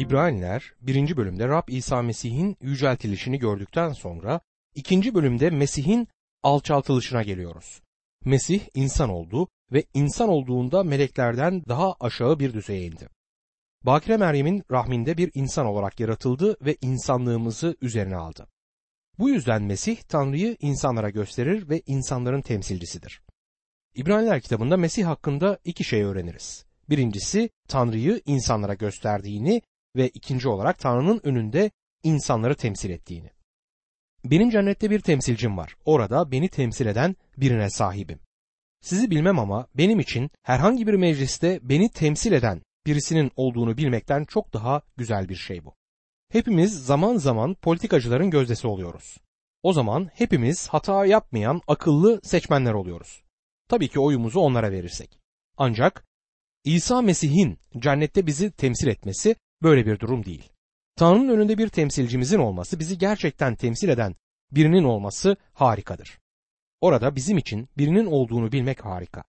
İbraniler 1. bölümde Rab İsa Mesih'in yüceltilişini gördükten sonra 2. bölümde Mesih'in alçaltılışına geliyoruz. Mesih insan oldu ve insan olduğunda meleklerden daha aşağı bir düzeye indi. Bakire Meryem'in rahminde bir insan olarak yaratıldı ve insanlığımızı üzerine aldı. Bu yüzden Mesih Tanrı'yı insanlara gösterir ve insanların temsilcisidir. İbraniler kitabında Mesih hakkında iki şey öğreniriz. Birincisi Tanrı'yı insanlara gösterdiğini ve ikinci olarak Tanrı'nın önünde insanları temsil ettiğini. Benim cennette bir temsilcim var. Orada beni temsil eden birine sahibim. Sizi bilmem ama benim için herhangi bir mecliste beni temsil eden birisinin olduğunu bilmekten çok daha güzel bir şey bu. Hepimiz zaman zaman politikacıların gözdesi oluyoruz. O zaman hepimiz hata yapmayan akıllı seçmenler oluyoruz. Tabii ki oyumuzu onlara verirsek. Ancak İsa Mesih'in cennette bizi temsil etmesi böyle bir durum değil. Tanrı'nın önünde bir temsilcimizin olması, bizi gerçekten temsil eden birinin olması harikadır. Orada bizim için birinin olduğunu bilmek harika.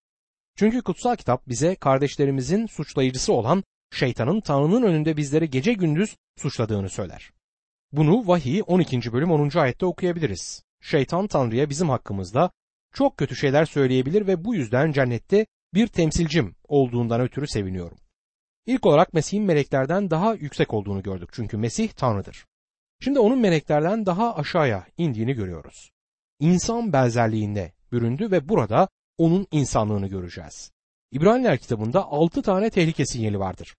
Çünkü kutsal kitap bize kardeşlerimizin suçlayıcısı olan şeytanın Tanrı'nın önünde bizleri gece gündüz suçladığını söyler. Bunu vahiy 12. bölüm 10. ayette okuyabiliriz. Şeytan Tanrı'ya bizim hakkımızda çok kötü şeyler söyleyebilir ve bu yüzden cennette bir temsilcim olduğundan ötürü seviniyorum. İlk olarak Mesih'in meleklerden daha yüksek olduğunu gördük çünkü Mesih Tanrı'dır. Şimdi onun meleklerden daha aşağıya indiğini görüyoruz. İnsan benzerliğinde büründü ve burada onun insanlığını göreceğiz. İbraniler kitabında altı tane tehlike sinyali vardır.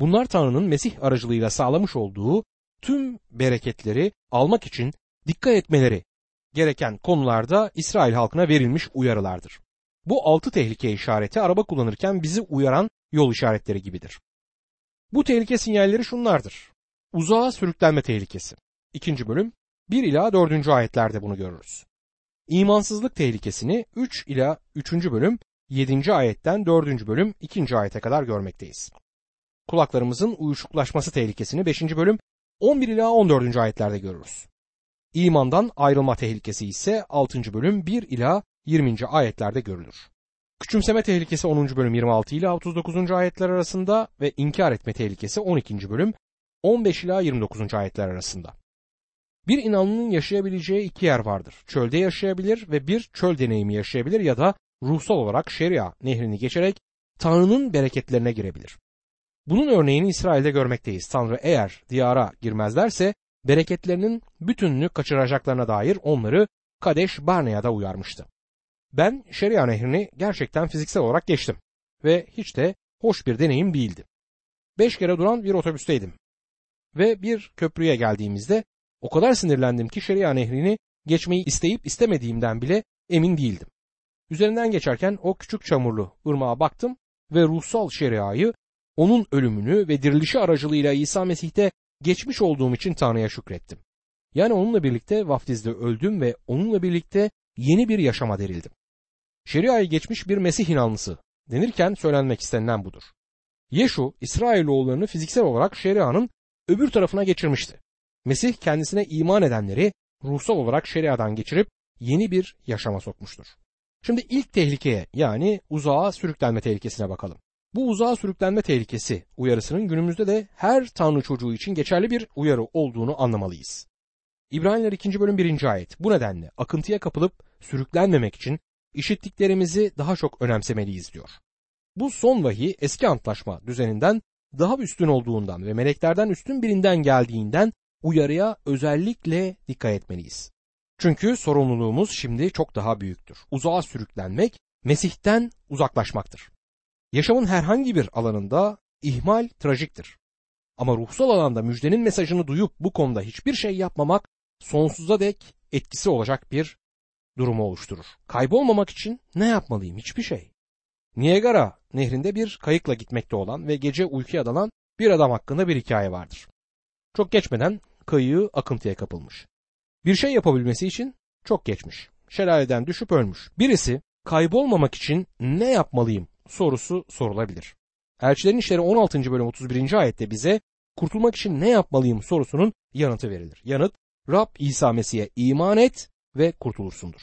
Bunlar Tanrı'nın Mesih aracılığıyla sağlamış olduğu tüm bereketleri almak için dikkat etmeleri gereken konularda İsrail halkına verilmiş uyarılardır. Bu altı tehlike işareti araba kullanırken bizi uyaran yol işaretleri gibidir. Bu tehlike sinyalleri şunlardır. Uzağa sürüklenme tehlikesi. İkinci bölüm 1 ila 4. ayetlerde bunu görürüz. İmansızlık tehlikesini 3 ila 3. bölüm 7. ayetten 4. bölüm 2. ayete kadar görmekteyiz. Kulaklarımızın uyuşuklaşması tehlikesini 5. bölüm 11 ila 14. ayetlerde görürüz. İmandan ayrılma tehlikesi ise 6. bölüm 1 ila 20. ayetlerde görülür. Küçümseme tehlikesi 10. bölüm 26 ile 39. ayetler arasında ve inkar etme tehlikesi 12. bölüm 15 ila 29. ayetler arasında. Bir inanlının yaşayabileceği iki yer vardır. Çölde yaşayabilir ve bir çöl deneyimi yaşayabilir ya da ruhsal olarak şeria nehrini geçerek Tanrı'nın bereketlerine girebilir. Bunun örneğini İsrail'de görmekteyiz. Tanrı eğer diyara girmezlerse bereketlerinin bütününü kaçıracaklarına dair onları Kadeş Barnea'da uyarmıştı. Ben Şeria Nehri'ni gerçekten fiziksel olarak geçtim ve hiç de hoş bir deneyim değildi. Beş kere duran bir otobüsteydim ve bir köprüye geldiğimizde o kadar sinirlendim ki Şeria Nehri'ni geçmeyi isteyip istemediğimden bile emin değildim. Üzerinden geçerken o küçük çamurlu ırmağa baktım ve ruhsal şeriayı, onun ölümünü ve dirilişi aracılığıyla İsa Mesih'te geçmiş olduğum için Tanrı'ya şükrettim. Yani onunla birlikte vaftizde öldüm ve onunla birlikte yeni bir yaşama derildim. Şeria'yı geçmiş bir Mesih inanlısı denirken söylenmek istenilen budur. Yeşu, İsrailoğullarını fiziksel olarak şerianın öbür tarafına geçirmişti. Mesih kendisine iman edenleri ruhsal olarak şeriadan geçirip yeni bir yaşama sokmuştur. Şimdi ilk tehlikeye yani uzağa sürüklenme tehlikesine bakalım. Bu uzağa sürüklenme tehlikesi uyarısının günümüzde de her Tanrı çocuğu için geçerli bir uyarı olduğunu anlamalıyız. İbraniler 2. bölüm 1. ayet. Bu nedenle akıntıya kapılıp sürüklenmemek için işittiklerimizi daha çok önemsemeliyiz diyor. Bu son vahiy eski antlaşma düzeninden daha üstün olduğundan ve meleklerden üstün birinden geldiğinden uyarıya özellikle dikkat etmeliyiz. Çünkü sorumluluğumuz şimdi çok daha büyüktür. Uzağa sürüklenmek Mesih'ten uzaklaşmaktır. Yaşamın herhangi bir alanında ihmal trajiktir. Ama ruhsal alanda müjdenin mesajını duyup bu konuda hiçbir şey yapmamak sonsuza dek etkisi olacak bir durumu oluşturur. Kaybolmamak için ne yapmalıyım? Hiçbir şey. Niagara nehrinde bir kayıkla gitmekte olan ve gece uykuya dalan bir adam hakkında bir hikaye vardır. Çok geçmeden kayığı akıntıya kapılmış. Bir şey yapabilmesi için çok geçmiş. Şelaleden düşüp ölmüş. Birisi kaybolmamak için ne yapmalıyım sorusu sorulabilir. Elçilerin İşleri 16. bölüm 31. ayette bize kurtulmak için ne yapmalıyım sorusunun yanıtı verilir. Yanıt Rab İsa Mesih'e iman et ve kurtulursundur.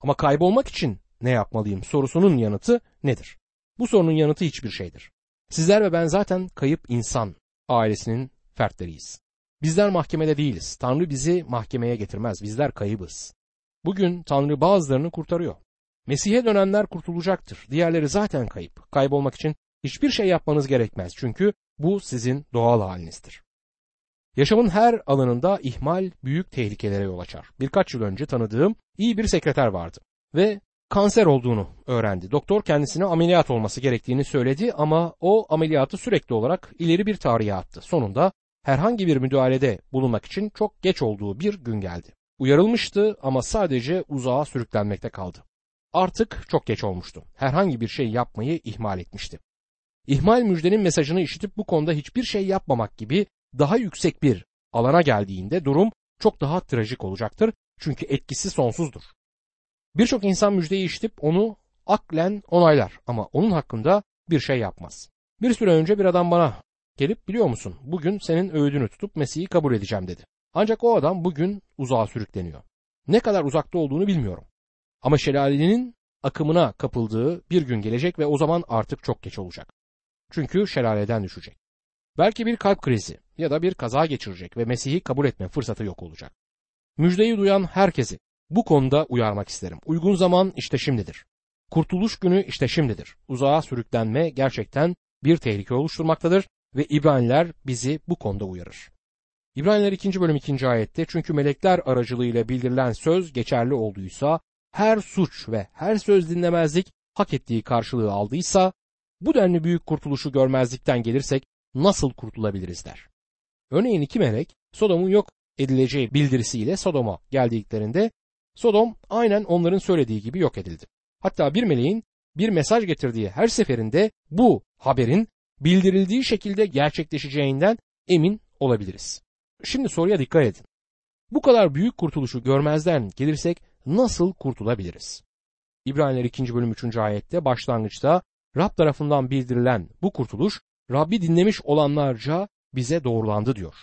Ama kaybolmak için ne yapmalıyım sorusunun yanıtı nedir? Bu sorunun yanıtı hiçbir şeydir. Sizler ve ben zaten kayıp insan ailesinin fertleriyiz. Bizler mahkemede değiliz. Tanrı bizi mahkemeye getirmez. Bizler kayıbız. Bugün Tanrı bazılarını kurtarıyor. Mesih'e dönenler kurtulacaktır. Diğerleri zaten kayıp. Kaybolmak için hiçbir şey yapmanız gerekmez. Çünkü bu sizin doğal halinizdir. Yaşamın her alanında ihmal büyük tehlikelere yol açar. Birkaç yıl önce tanıdığım iyi bir sekreter vardı ve kanser olduğunu öğrendi. Doktor kendisine ameliyat olması gerektiğini söyledi ama o ameliyatı sürekli olarak ileri bir tarihe attı. Sonunda herhangi bir müdahalede bulunmak için çok geç olduğu bir gün geldi. Uyarılmıştı ama sadece uzağa sürüklenmekte kaldı. Artık çok geç olmuştu. Herhangi bir şey yapmayı ihmal etmişti. İhmal müjdenin mesajını işitip bu konuda hiçbir şey yapmamak gibi daha yüksek bir alana geldiğinde durum çok daha trajik olacaktır. Çünkü etkisi sonsuzdur. Birçok insan müjdeyi işitip onu aklen onaylar ama onun hakkında bir şey yapmaz. Bir süre önce bir adam bana gelip biliyor musun bugün senin öğüdünü tutup Mesih'i kabul edeceğim dedi. Ancak o adam bugün uzağa sürükleniyor. Ne kadar uzakta olduğunu bilmiyorum. Ama şelalenin akımına kapıldığı bir gün gelecek ve o zaman artık çok geç olacak. Çünkü şelaleden düşecek. Belki bir kalp krizi ya da bir kaza geçirecek ve Mesih'i kabul etme fırsatı yok olacak. Müjdeyi duyan herkesi bu konuda uyarmak isterim. Uygun zaman işte şimdidir. Kurtuluş günü işte şimdidir. Uzağa sürüklenme gerçekten bir tehlike oluşturmaktadır ve İbraniler bizi bu konuda uyarır. İbraniler 2. bölüm 2. ayette çünkü melekler aracılığıyla bildirilen söz geçerli olduysa her suç ve her söz dinlemezlik hak ettiği karşılığı aldıysa bu denli büyük kurtuluşu görmezlikten gelirsek nasıl kurtulabiliriz der. Örneğin iki melek Sodom'un yok edileceği bildirisiyle Sodom'a geldiklerinde Sodom aynen onların söylediği gibi yok edildi. Hatta bir meleğin bir mesaj getirdiği her seferinde bu haberin bildirildiği şekilde gerçekleşeceğinden emin olabiliriz. Şimdi soruya dikkat edin. Bu kadar büyük kurtuluşu görmezden gelirsek nasıl kurtulabiliriz? İbraniler 2. bölüm 3. ayette başlangıçta Rab tarafından bildirilen bu kurtuluş Rabbi dinlemiş olanlarca bize doğrulandı diyor.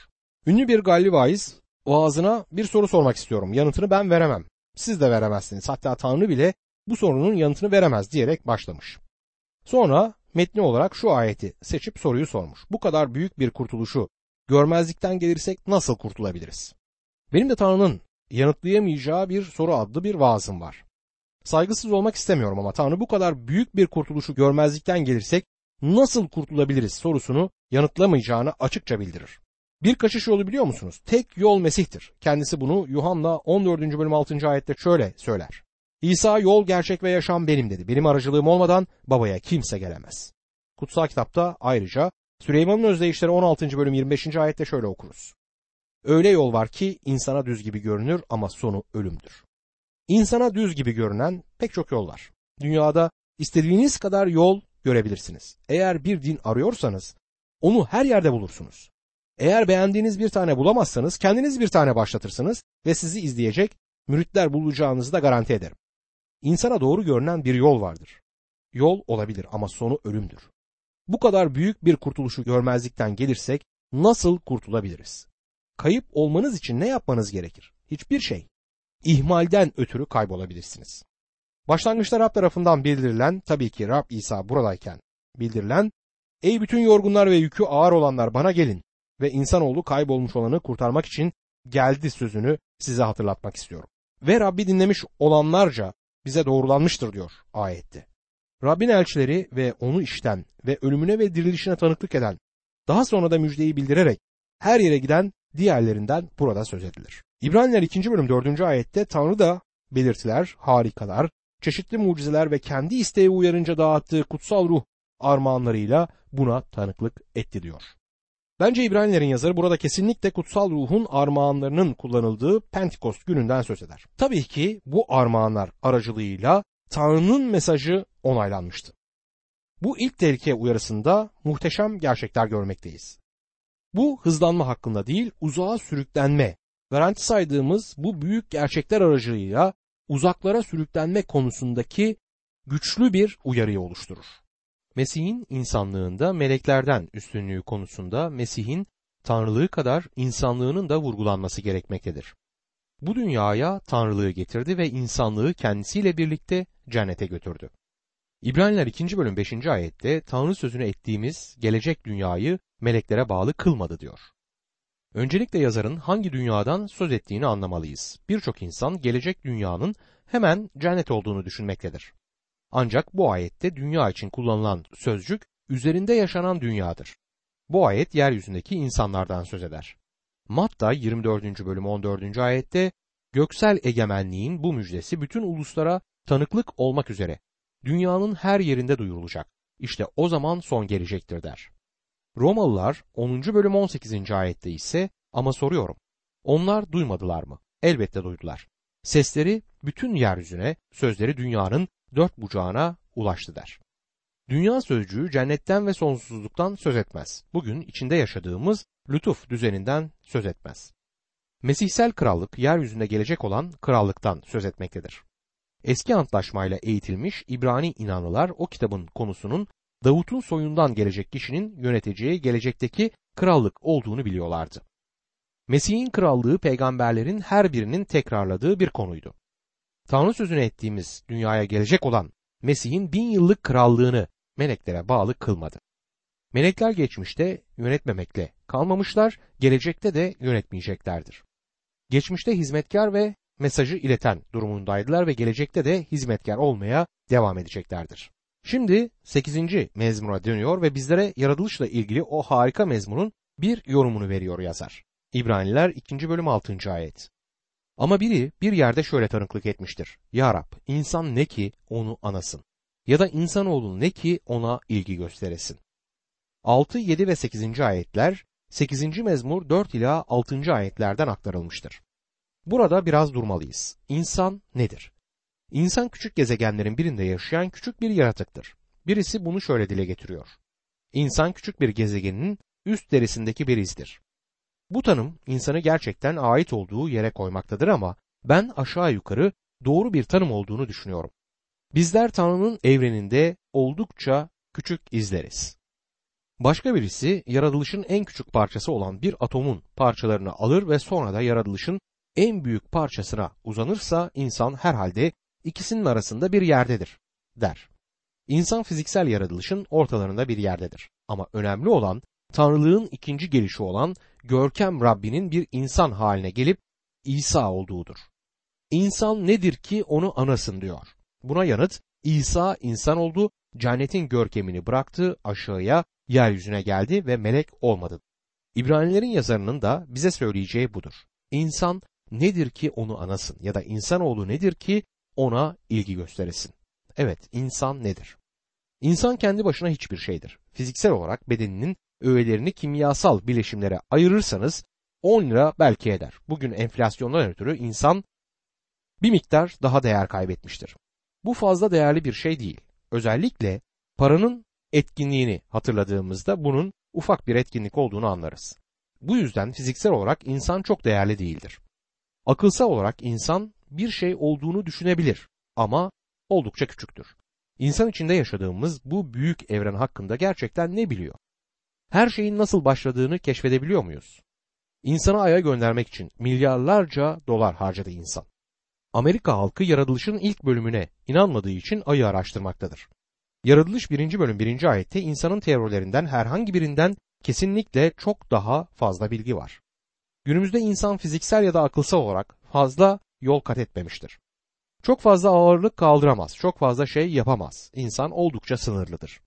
Ünlü bir Galli vaiz vaazına bir soru sormak istiyorum. Yanıtını ben veremem. Siz de veremezsiniz. Hatta Tanrı bile bu sorunun yanıtını veremez diyerek başlamış. Sonra metni olarak şu ayeti seçip soruyu sormuş. Bu kadar büyük bir kurtuluşu görmezlikten gelirsek nasıl kurtulabiliriz? Benim de Tanrı'nın yanıtlayamayacağı bir soru adlı bir vaazım var. Saygısız olmak istemiyorum ama Tanrı bu kadar büyük bir kurtuluşu görmezlikten gelirsek nasıl kurtulabiliriz sorusunu yanıtlamayacağını açıkça bildirir. Bir kaçış yolu biliyor musunuz? Tek yol Mesih'tir. Kendisi bunu Yuhanna 14. bölüm 6. ayette şöyle söyler. İsa yol, gerçek ve yaşam benim dedi. Benim aracılığım olmadan babaya kimse gelemez. Kutsal kitapta ayrıca Süleyman'ın özdeyişleri 16. bölüm 25. ayette şöyle okuruz. Öyle yol var ki insana düz gibi görünür ama sonu ölümdür. İnsana düz gibi görünen pek çok yol var. Dünyada istediğiniz kadar yol görebilirsiniz. Eğer bir din arıyorsanız onu her yerde bulursunuz. Eğer beğendiğiniz bir tane bulamazsanız kendiniz bir tane başlatırsınız ve sizi izleyecek müritler bulacağınızı da garanti ederim. İnsana doğru görünen bir yol vardır. Yol olabilir ama sonu ölümdür. Bu kadar büyük bir kurtuluşu görmezlikten gelirsek nasıl kurtulabiliriz? Kayıp olmanız için ne yapmanız gerekir? Hiçbir şey. İhmalden ötürü kaybolabilirsiniz. Başlangıçta Rab tarafından bildirilen, tabii ki Rab İsa buradayken bildirilen, Ey bütün yorgunlar ve yükü ağır olanlar bana gelin ve insanoğlu kaybolmuş olanı kurtarmak için geldi sözünü size hatırlatmak istiyorum. Ve Rabbi dinlemiş olanlarca bize doğrulanmıştır diyor ayette. Rabbin elçileri ve onu işten ve ölümüne ve dirilişine tanıklık eden, daha sonra da müjdeyi bildirerek her yere giden diğerlerinden burada söz edilir. İbraniler 2. bölüm 4. ayette Tanrı da belirtiler, harikalar, çeşitli mucizeler ve kendi isteği uyarınca dağıttığı kutsal ruh armağanlarıyla buna tanıklık etti diyor. Bence İbranilerin yazarı burada kesinlikle kutsal ruhun armağanlarının kullanıldığı Pentekost gününden söz eder. Tabii ki bu armağanlar aracılığıyla Tanrı'nın mesajı onaylanmıştı. Bu ilk tehlike uyarısında muhteşem gerçekler görmekteyiz. Bu hızlanma hakkında değil, uzağa sürüklenme, garanti saydığımız bu büyük gerçekler aracılığıyla uzaklara sürüklenme konusundaki güçlü bir uyarıyı oluşturur. Mesih'in insanlığında meleklerden üstünlüğü konusunda Mesih'in tanrılığı kadar insanlığının da vurgulanması gerekmektedir. Bu dünyaya tanrılığı getirdi ve insanlığı kendisiyle birlikte cennete götürdü. İbraniler 2. bölüm 5. ayette Tanrı sözünü ettiğimiz gelecek dünyayı meleklere bağlı kılmadı diyor. Öncelikle yazarın hangi dünyadan söz ettiğini anlamalıyız. Birçok insan gelecek dünyanın hemen cennet olduğunu düşünmektedir. Ancak bu ayette dünya için kullanılan sözcük üzerinde yaşanan dünyadır. Bu ayet yeryüzündeki insanlardan söz eder. Matta 24. bölüm 14. ayette göksel egemenliğin bu müjdesi bütün uluslara tanıklık olmak üzere dünyanın her yerinde duyurulacak. İşte o zaman son gelecektir der. Romalılar 10. bölüm 18. ayette ise ama soruyorum. Onlar duymadılar mı? Elbette duydular. Sesleri bütün yeryüzüne, sözleri dünyanın dört bucağına ulaştı der. Dünya sözcüğü cennetten ve sonsuzluktan söz etmez. Bugün içinde yaşadığımız lütuf düzeninden söz etmez. Mesihsel krallık yeryüzünde gelecek olan krallıktan söz etmektedir. Eski antlaşmayla eğitilmiş İbrani inanlılar o kitabın konusunun Davut'un soyundan gelecek kişinin yöneteceği gelecekteki krallık olduğunu biliyorlardı. Mesih'in krallığı peygamberlerin her birinin tekrarladığı bir konuydu. Tanrı sözünü ettiğimiz dünyaya gelecek olan Mesih'in bin yıllık krallığını meleklere bağlı kılmadı. Melekler geçmişte yönetmemekle kalmamışlar, gelecekte de yönetmeyeceklerdir. Geçmişte hizmetkar ve mesajı ileten durumundaydılar ve gelecekte de hizmetkar olmaya devam edeceklerdir. Şimdi 8. mezmura dönüyor ve bizlere yaratılışla ilgili o harika mezmunun bir yorumunu veriyor yazar. İbraniler 2. bölüm 6. ayet. Ama biri bir yerde şöyle tanıklık etmiştir. Ya Rab insan ne ki onu anasın ya da insanoğlu ne ki ona ilgi gösteresin. 6, 7 ve 8. ayetler 8. mezmur 4 ila 6. ayetlerden aktarılmıştır. Burada biraz durmalıyız. İnsan nedir? İnsan küçük gezegenlerin birinde yaşayan küçük bir yaratıktır. Birisi bunu şöyle dile getiriyor. İnsan küçük bir gezegenin üst derisindeki bir izdir. Bu tanım insanı gerçekten ait olduğu yere koymaktadır ama ben aşağı yukarı doğru bir tanım olduğunu düşünüyorum. Bizler Tanrı'nın evreninde oldukça küçük izleriz. Başka birisi yaratılışın en küçük parçası olan bir atomun parçalarını alır ve sonra da yaratılışın en büyük parçasına uzanırsa insan herhalde ikisinin arasında bir yerdedir der. İnsan fiziksel yaratılışın ortalarında bir yerdedir. Ama önemli olan Tanrılığın ikinci gelişi olan görkem Rabbinin bir insan haline gelip İsa olduğudur. İnsan nedir ki onu anasın diyor. Buna yanıt İsa insan oldu, cennetin görkemini bıraktı, aşağıya yeryüzüne geldi ve melek olmadı. İbranilerin yazarının da bize söyleyeceği budur. İnsan nedir ki onu anasın ya da insanoğlu nedir ki ona ilgi gösteresin. Evet, insan nedir? İnsan kendi başına hiçbir şeydir. Fiziksel olarak bedeninin öğelerini kimyasal bileşimlere ayırırsanız 10 lira belki eder. Bugün enflasyondan ötürü insan bir miktar daha değer kaybetmiştir. Bu fazla değerli bir şey değil. Özellikle paranın etkinliğini hatırladığımızda bunun ufak bir etkinlik olduğunu anlarız. Bu yüzden fiziksel olarak insan çok değerli değildir. Akılsal olarak insan bir şey olduğunu düşünebilir ama oldukça küçüktür. İnsan içinde yaşadığımız bu büyük evren hakkında gerçekten ne biliyor? Her şeyin nasıl başladığını keşfedebiliyor muyuz? İnsanı aya göndermek için milyarlarca dolar harcadı insan. Amerika halkı yaratılışın ilk bölümüne inanmadığı için ayı araştırmaktadır. Yaratılış 1. bölüm 1. ayette insanın teorilerinden herhangi birinden kesinlikle çok daha fazla bilgi var. Günümüzde insan fiziksel ya da akılsal olarak fazla yol kat etmemiştir. Çok fazla ağırlık kaldıramaz, çok fazla şey yapamaz. İnsan oldukça sınırlıdır.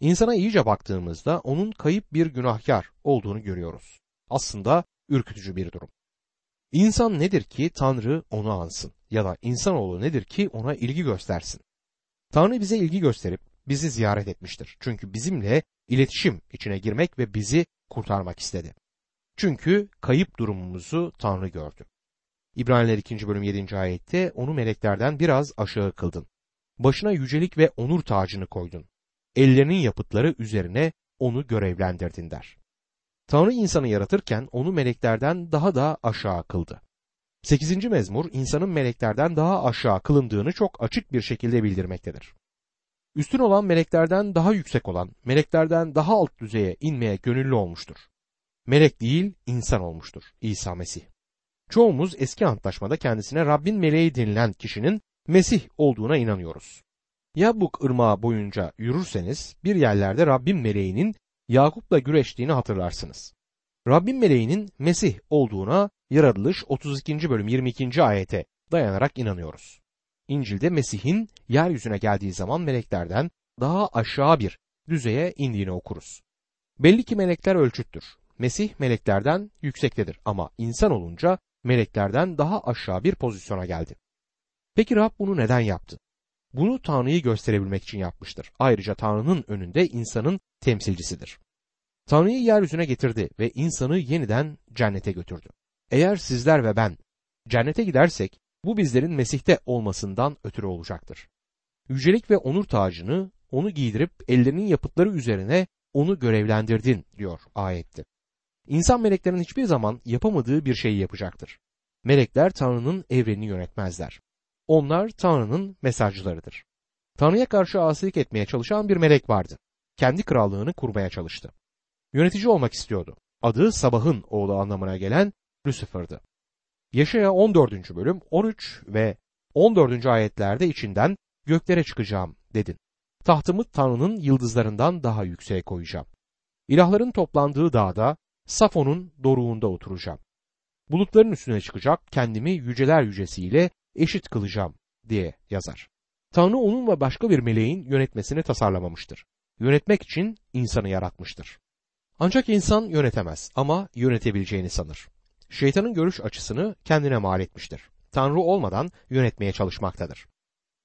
İnsana iyice baktığımızda onun kayıp bir günahkar olduğunu görüyoruz. Aslında ürkütücü bir durum. İnsan nedir ki Tanrı onu ansın ya da insanoğlu nedir ki ona ilgi göstersin? Tanrı bize ilgi gösterip bizi ziyaret etmiştir. Çünkü bizimle iletişim içine girmek ve bizi kurtarmak istedi. Çünkü kayıp durumumuzu Tanrı gördü. İbraniler 2. bölüm 7. ayette onu meleklerden biraz aşağı kıldın. Başına yücelik ve onur tacını koydun. Ellerinin yapıtları üzerine onu görevlendirdin der. Tanrı insanı yaratırken onu meleklerden daha da aşağı kıldı. 8. mezmur insanın meleklerden daha aşağı kılındığını çok açık bir şekilde bildirmektedir. Üstün olan meleklerden daha yüksek olan, meleklerden daha alt düzeye inmeye gönüllü olmuştur. Melek değil, insan olmuştur İsa Mesih. Çoğumuz eski antlaşmada kendisine Rabbin meleği denilen kişinin Mesih olduğuna inanıyoruz. Yabuk ırmağı boyunca yürürseniz bir yerlerde Rabbin meleğinin Yakup'la güreştiğini hatırlarsınız. Rabbin meleğinin Mesih olduğuna Yaratılış 32. bölüm 22. ayete dayanarak inanıyoruz. İncil'de Mesih'in yeryüzüne geldiği zaman meleklerden daha aşağı bir düzeye indiğini okuruz. Belli ki melekler ölçüttür. Mesih meleklerden yüksektedir ama insan olunca meleklerden daha aşağı bir pozisyona geldi. Peki Rab bunu neden yaptı? Bunu Tanrı'yı gösterebilmek için yapmıştır. Ayrıca Tanrı'nın önünde insanın temsilcisidir. Tanrı'yı yeryüzüne getirdi ve insanı yeniden cennete götürdü. Eğer sizler ve ben cennete gidersek bu bizlerin Mesih'te olmasından ötürü olacaktır. Yücelik ve onur tacını onu giydirip ellerinin yapıtları üzerine onu görevlendirdin diyor ayette. İnsan meleklerin hiçbir zaman yapamadığı bir şeyi yapacaktır. Melekler Tanrı'nın evrenini yönetmezler. Onlar Tanrı'nın mesajcılarıdır. Tanrı'ya karşı asilik etmeye çalışan bir melek vardı. Kendi krallığını kurmaya çalıştı. Yönetici olmak istiyordu. Adı sabahın oğlu anlamına gelen Lucifer'dı. Yaşaya 14. bölüm 13 ve 14. ayetlerde içinden göklere çıkacağım dedin. Tahtımı Tanrı'nın yıldızlarından daha yükseğe koyacağım. İlahların toplandığı dağda Safon'un doruğunda oturacağım. Bulutların üstüne çıkacak kendimi yüceler yücesiyle eşit kılacağım diye yazar. Tanrı onun ve başka bir meleğin yönetmesini tasarlamamıştır. Yönetmek için insanı yaratmıştır. Ancak insan yönetemez ama yönetebileceğini sanır. Şeytanın görüş açısını kendine mal etmiştir. Tanrı olmadan yönetmeye çalışmaktadır.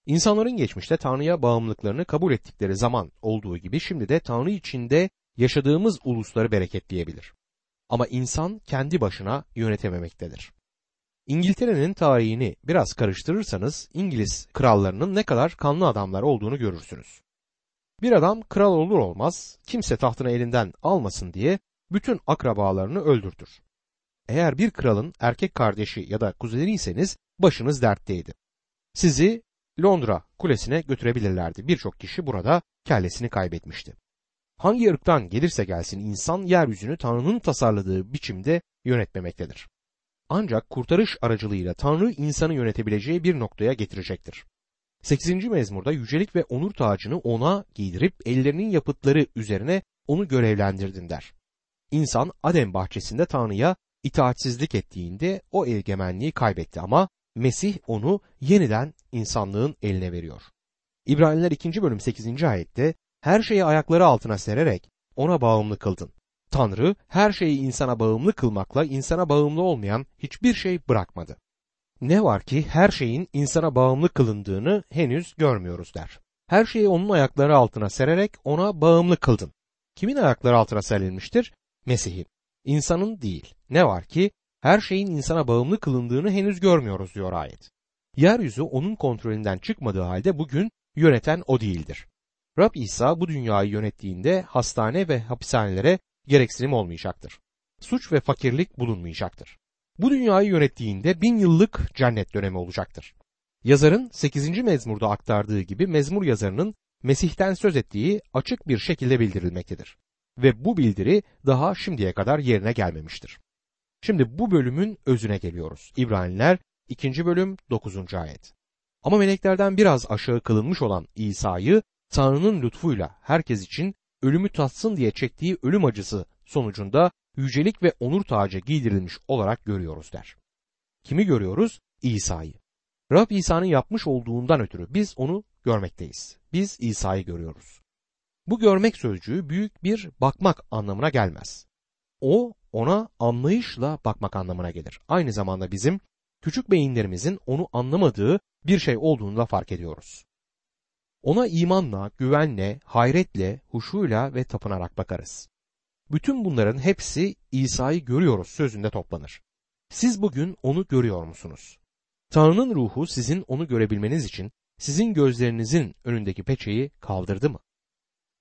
İnsanların geçmişte Tanrı'ya bağımlılıklarını kabul ettikleri zaman olduğu gibi şimdi de Tanrı içinde yaşadığımız ulusları bereketleyebilir. Ama insan kendi başına yönetememektedir. İngiltere'nin tarihini biraz karıştırırsanız İngiliz krallarının ne kadar kanlı adamlar olduğunu görürsünüz. Bir adam kral olur olmaz kimse tahtını elinden almasın diye bütün akrabalarını öldürtür. Eğer bir kralın erkek kardeşi ya da kuzeniyseniz başınız dertteydi. Sizi Londra kulesine götürebilirlerdi. Birçok kişi burada kellesini kaybetmişti. Hangi ırktan gelirse gelsin insan yeryüzünü Tanrı'nın tasarladığı biçimde yönetmemektedir. Ancak kurtarış aracılığıyla Tanrı insanı yönetebileceği bir noktaya getirecektir. 8. mezmurda yücelik ve onur tacını ona giydirip ellerinin yapıtları üzerine onu görevlendirdin der. İnsan Adem bahçesinde Tanrı'ya itaatsizlik ettiğinde o egemenliği kaybetti ama Mesih onu yeniden insanlığın eline veriyor. İbraniler 2. bölüm 8. ayette her şeyi ayakları altına sererek ona bağımlı kıldın. Tanrı her şeyi insana bağımlı kılmakla insana bağımlı olmayan hiçbir şey bırakmadı. Ne var ki her şeyin insana bağımlı kılındığını henüz görmüyoruz der. Her şeyi onun ayakları altına sererek ona bağımlı kıldın. Kimin ayakları altına serilmiştir? Mesih'in. İnsanın değil. Ne var ki her şeyin insana bağımlı kılındığını henüz görmüyoruz diyor ayet. Yeryüzü onun kontrolünden çıkmadığı halde bugün yöneten o değildir. Rab İsa bu dünyayı yönettiğinde hastane ve hapishanelere gereksinim olmayacaktır. Suç ve fakirlik bulunmayacaktır. Bu dünyayı yönettiğinde bin yıllık cennet dönemi olacaktır. Yazarın 8. mezmurda aktardığı gibi mezmur yazarının Mesih'ten söz ettiği açık bir şekilde bildirilmektedir. Ve bu bildiri daha şimdiye kadar yerine gelmemiştir. Şimdi bu bölümün özüne geliyoruz. İbraniler 2. bölüm 9. ayet. Ama meleklerden biraz aşağı kılınmış olan İsa'yı Tanrı'nın lütfuyla herkes için ölümü tatsın diye çektiği ölüm acısı sonucunda yücelik ve onur tacı giydirilmiş olarak görüyoruz der. Kimi görüyoruz? İsa'yı. Rab İsa'nın yapmış olduğundan ötürü biz onu görmekteyiz. Biz İsa'yı görüyoruz. Bu görmek sözcüğü büyük bir bakmak anlamına gelmez. O ona anlayışla bakmak anlamına gelir. Aynı zamanda bizim küçük beyinlerimizin onu anlamadığı bir şey olduğunu da fark ediyoruz. Ona imanla, güvenle, hayretle, huşuyla ve tapınarak bakarız. Bütün bunların hepsi İsa'yı görüyoruz sözünde toplanır. Siz bugün onu görüyor musunuz? Tanrı'nın ruhu sizin onu görebilmeniz için sizin gözlerinizin önündeki peçeyi kaldırdı mı?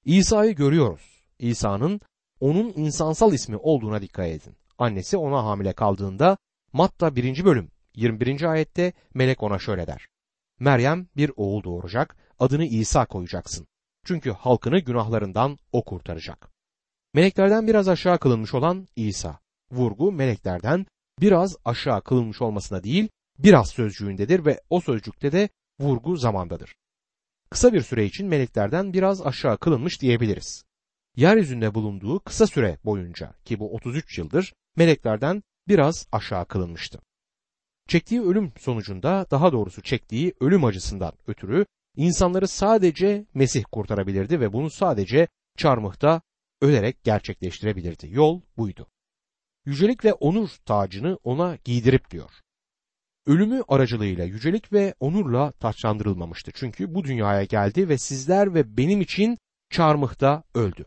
İsa'yı görüyoruz. İsa'nın onun insansal ismi olduğuna dikkat edin. Annesi ona hamile kaldığında Matta 1. bölüm 21. ayette melek ona şöyle der. Meryem bir oğul doğuracak, adını İsa koyacaksın. Çünkü halkını günahlarından o kurtaracak. Meleklerden biraz aşağı kılınmış olan İsa. Vurgu meleklerden biraz aşağı kılınmış olmasına değil, biraz sözcüğündedir ve o sözcükte de vurgu zamandadır. kısa bir süre için meleklerden biraz aşağı kılınmış diyebiliriz. Yeryüzünde bulunduğu kısa süre boyunca ki bu 33 yıldır meleklerden biraz aşağı kılınmıştı. Çektiği ölüm sonucunda daha doğrusu çektiği ölüm acısından ötürü insanları sadece Mesih kurtarabilirdi ve bunu sadece çarmıhta ölerek gerçekleştirebilirdi. Yol buydu. Yücelik ve onur tacını ona giydirip diyor. Ölümü aracılığıyla yücelik ve onurla taçlandırılmamıştı. Çünkü bu dünyaya geldi ve sizler ve benim için çarmıhta öldü.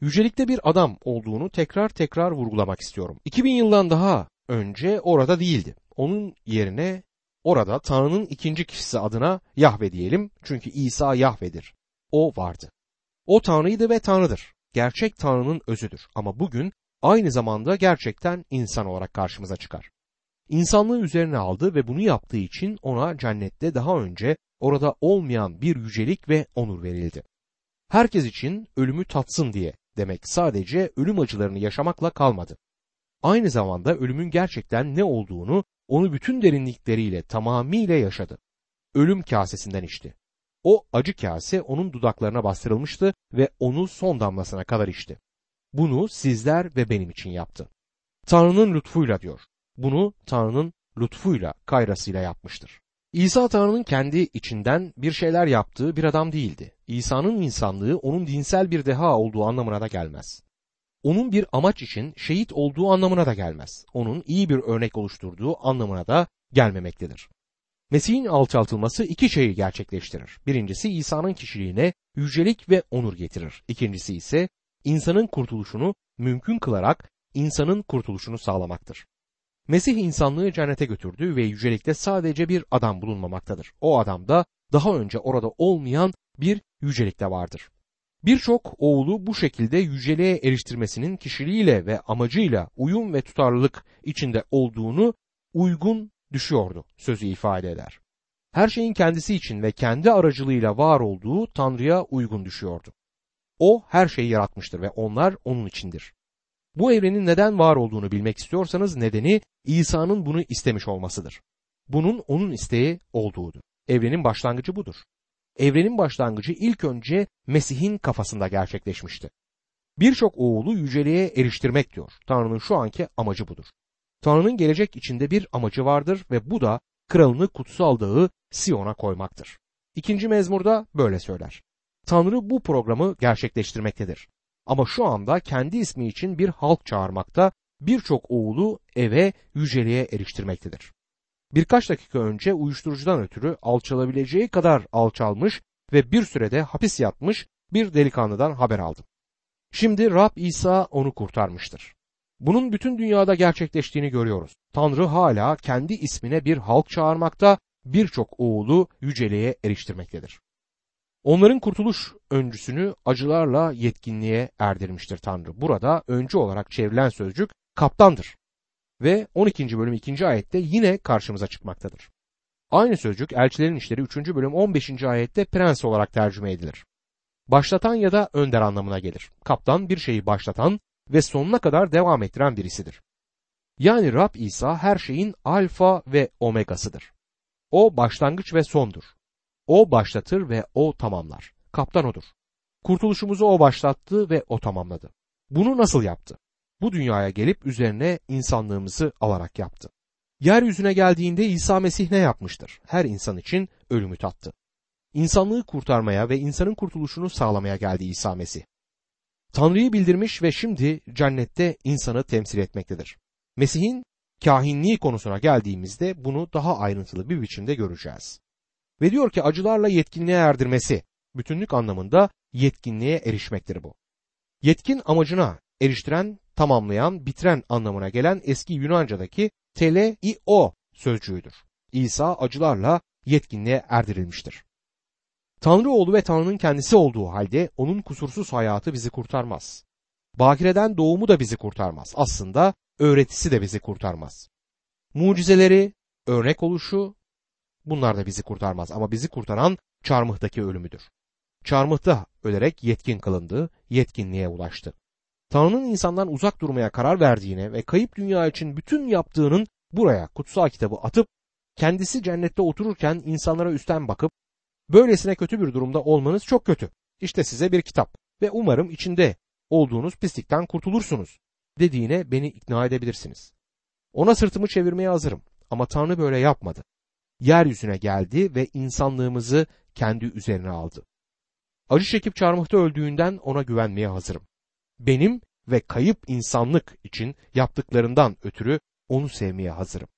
Yücelikte bir adam olduğunu tekrar tekrar vurgulamak istiyorum. 2000 yıldan daha önce orada değildi. Onun yerine orada Tanrı'nın ikinci kişisi adına Yahve diyelim. Çünkü İsa Yahve'dir. O vardı. O Tanrı'ydı ve Tanrı'dır. Gerçek Tanrı'nın özüdür. Ama bugün aynı zamanda gerçekten insan olarak karşımıza çıkar. İnsanlığı üzerine aldı ve bunu yaptığı için ona cennette daha önce orada olmayan bir yücelik ve onur verildi. Herkes için ölümü tatsın diye demek sadece ölüm acılarını yaşamakla kalmadı. Aynı zamanda ölümün gerçekten ne olduğunu onu bütün derinlikleriyle tamamıyla yaşadı. Ölüm kasesinden içti. O acı kase onun dudaklarına bastırılmıştı ve onu son damlasına kadar içti. Bunu sizler ve benim için yaptı. Tanrı'nın lütfuyla diyor. Bunu Tanrı'nın lütfuyla, kayrasıyla yapmıştır. İsa Tanrı'nın kendi içinden bir şeyler yaptığı bir adam değildi. İsa'nın insanlığı onun dinsel bir deha olduğu anlamına da gelmez. Onun bir amaç için şehit olduğu anlamına da gelmez. Onun iyi bir örnek oluşturduğu anlamına da gelmemektedir. Mesih'in alçaltılması iki şeyi gerçekleştirir. Birincisi İsa'nın kişiliğine yücelik ve onur getirir. İkincisi ise insanın kurtuluşunu mümkün kılarak insanın kurtuluşunu sağlamaktır. Mesih insanlığı cennete götürdü ve yücelikte sadece bir adam bulunmamaktadır. O adam da daha önce orada olmayan bir yücelikte vardır. Birçok oğlu bu şekilde yüceliğe eriştirmesinin kişiliğiyle ve amacıyla uyum ve tutarlılık içinde olduğunu uygun düşüyordu sözü ifade eder. Her şeyin kendisi için ve kendi aracılığıyla var olduğu Tanrı'ya uygun düşüyordu. O her şeyi yaratmıştır ve onlar onun içindir. Bu evrenin neden var olduğunu bilmek istiyorsanız nedeni İsa'nın bunu istemiş olmasıdır. Bunun onun isteği olduğudur. Evrenin başlangıcı budur. Evrenin başlangıcı ilk önce Mesih'in kafasında gerçekleşmişti. Birçok oğulu yüceliğe eriştirmek diyor. Tanrı'nın şu anki amacı budur. Tanrı'nın gelecek içinde bir amacı vardır ve bu da kralını kutsal dağı Siyon'a koymaktır. İkinci mezmurda böyle söyler. Tanrı bu programı gerçekleştirmektedir. Ama şu anda kendi ismi için bir halk çağırmakta, birçok oğulu eve yüceliğe eriştirmektedir. Birkaç dakika önce uyuşturucudan ötürü alçalabileceği kadar alçalmış ve bir sürede hapis yatmış bir delikanlıdan haber aldım. Şimdi Rab İsa onu kurtarmıştır. Bunun bütün dünyada gerçekleştiğini görüyoruz. Tanrı hala kendi ismine bir halk çağırmakta, birçok oğulu yüceliğe eriştirmektedir. Onların kurtuluş öncüsünü acılarla yetkinliğe erdirmiştir Tanrı. Burada öncü olarak çevrilen sözcük kaptandır. Ve 12. bölüm 2. ayette yine karşımıza çıkmaktadır. Aynı sözcük elçilerin işleri 3. bölüm 15. ayette prens olarak tercüme edilir. Başlatan ya da önder anlamına gelir. Kaptan bir şeyi başlatan ve sonuna kadar devam ettiren birisidir. Yani Rab İsa her şeyin alfa ve omegasıdır. O başlangıç ve sondur. O başlatır ve o tamamlar. Kaptan odur. Kurtuluşumuzu o başlattı ve o tamamladı. Bunu nasıl yaptı? Bu dünyaya gelip üzerine insanlığımızı alarak yaptı. Yeryüzüne geldiğinde İsa Mesih ne yapmıştır? Her insan için ölümü tattı. İnsanlığı kurtarmaya ve insanın kurtuluşunu sağlamaya geldi İsa Mesih. Tanrı'yı bildirmiş ve şimdi cennette insanı temsil etmektedir. Mesih'in kahinliği konusuna geldiğimizde bunu daha ayrıntılı bir biçimde göreceğiz. Ve diyor ki acılarla yetkinliğe erdirmesi, bütünlük anlamında yetkinliğe erişmektir bu. Yetkin amacına eriştiren, tamamlayan, bitiren anlamına gelen eski Yunanca'daki teleio sözcüğüdür. İsa acılarla yetkinliğe erdirilmiştir. Tanrı oğlu ve Tanrı'nın kendisi olduğu halde onun kusursuz hayatı bizi kurtarmaz. Bakireden doğumu da bizi kurtarmaz. Aslında öğretisi de bizi kurtarmaz. Mucizeleri, örnek oluşu, bunlar da bizi kurtarmaz ama bizi kurtaran çarmıhtaki ölümüdür. Çarmıhta ölerek yetkin kılındı, yetkinliğe ulaştı. Tanrı'nın insandan uzak durmaya karar verdiğine ve kayıp dünya için bütün yaptığının buraya kutsal kitabı atıp kendisi cennette otururken insanlara üstten bakıp Böylesine kötü bir durumda olmanız çok kötü. İşte size bir kitap ve umarım içinde olduğunuz pislikten kurtulursunuz dediğine beni ikna edebilirsiniz. Ona sırtımı çevirmeye hazırım ama Tanrı böyle yapmadı. Yeryüzüne geldi ve insanlığımızı kendi üzerine aldı. Acı çekip çarmıhta öldüğünden ona güvenmeye hazırım. Benim ve kayıp insanlık için yaptıklarından ötürü onu sevmeye hazırım.